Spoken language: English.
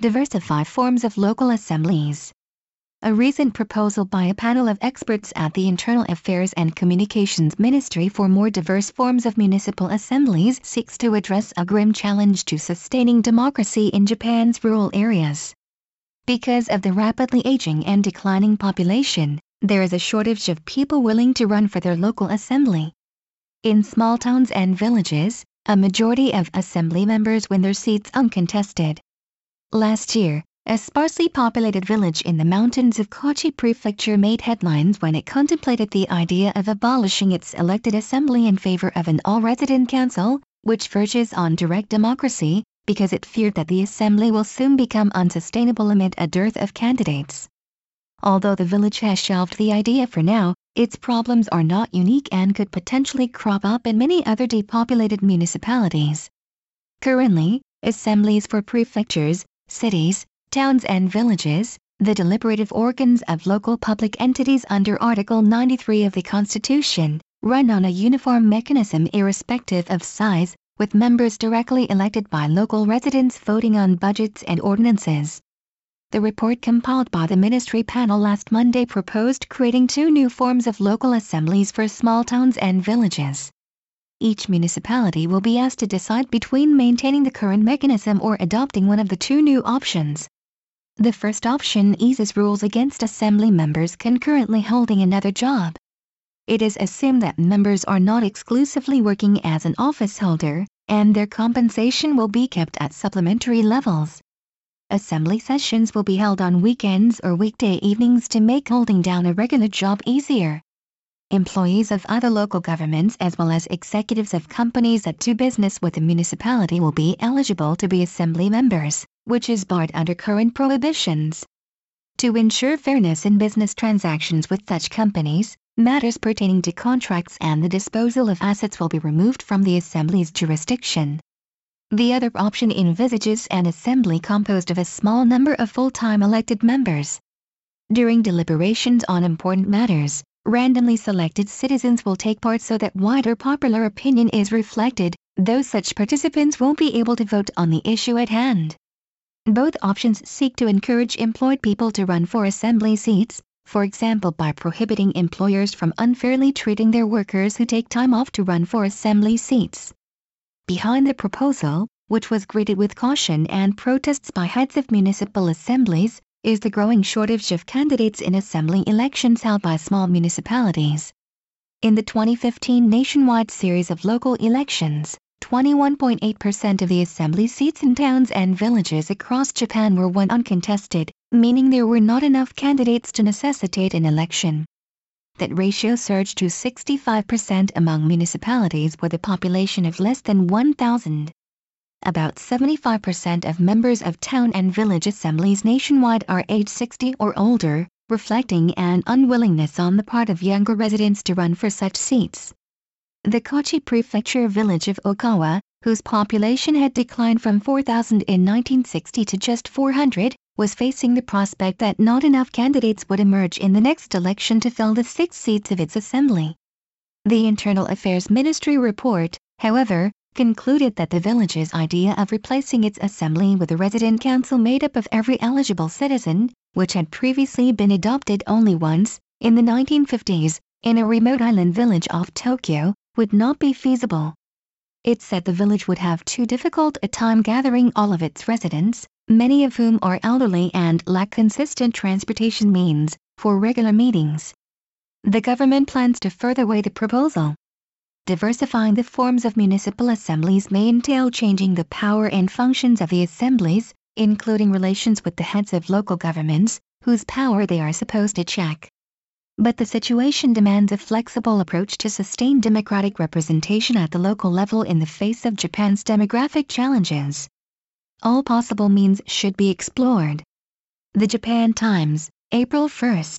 diversify forms of local assemblies. A recent proposal by a panel of experts at the Internal Affairs and Communications Ministry for more diverse forms of municipal assemblies seeks to address a grim challenge to sustaining democracy in Japan's rural areas. Because of the rapidly aging and declining population, there is a shortage of people willing to run for their local assembly. In small towns and villages, a majority of assembly members win their seats uncontested. Last year, a sparsely populated village in the mountains of Kochi Prefecture made headlines when it contemplated the idea of abolishing its elected assembly in favor of an all-resident council, which verges on direct democracy, because it feared that the assembly will soon become unsustainable amid a dearth of candidates. Although the village has shelved the idea for now, its problems are not unique and could potentially crop up in many other depopulated municipalities. Currently, assemblies for prefectures, cities, towns and villages, the deliberative organs of local public entities under Article 93 of the Constitution, run on a uniform mechanism irrespective of size, with members directly elected by local residents voting on budgets and ordinances. The report compiled by the ministry panel last Monday proposed creating two new forms of local assemblies for small towns and villages. Each municipality will be asked to decide between maintaining the current mechanism or adopting one of the two new options. The first option eases rules against assembly members concurrently holding another job. It is assumed that members are not exclusively working as an office holder, and their compensation will be kept at supplementary levels. Assembly sessions will be held on weekends or weekday evenings to make holding down a regular job easier. Employees of other local governments as well as executives of companies that do business with the municipality will be eligible to be assembly members, which is barred under current prohibitions. To ensure fairness in business transactions with such companies, matters pertaining to contracts and the disposal of assets will be removed from the Assembly's jurisdiction. The other option envisages an assembly composed of a small number of full-time elected members. During deliberations on important matters, randomly selected citizens will take part so that wider popular opinion is reflected, though such participants won't be able to vote on the issue at hand. Both options seek to encourage employed people to run for assembly seats, for example by prohibiting employers from unfairly treating their workers who take time off to run for assembly seats. Behind the proposal, which was greeted with caution and protests by heads of municipal assemblies, is the growing shortage of candidates in assembly elections held by small municipalities. In the 2015 nationwide series of local elections, 21.8% of the assembly seats in towns and villages across Japan were won uncontested, meaning there were not enough candidates to necessitate an election. That ratio surged to 65% among municipalities with a population of less than 1,000. About 75% of members of town and village assemblies nationwide are age 60 or older, reflecting an unwillingness on the part of younger residents to run for such seats. The Kochi Prefecture village of Okawa, whose population had declined from 4,000 in 1960 to just 400, was facing the prospect that not enough candidates would emerge in the next election to fill the six seats of its assembly. The Internal Affairs Ministry report, however, concluded that the village's idea of replacing its assembly with a resident council made up of every eligible citizen, which had previously been adopted only once, in the 1950s, in a remote island village off Tokyo, would not be feasible. It said the village would have too difficult a time gathering all of its residents, many of whom are elderly and lack consistent transportation means, for regular meetings. The government plans to further weigh the proposal. Diversifying the forms of municipal assemblies may entail changing the power and functions of the assemblies, including relations with the heads of local governments, whose power they are supposed to check. But the situation demands a flexible approach to sustain democratic representation at the local level in the face of Japan's demographic challenges. All possible means should be explored. The Japan Times, April 1st.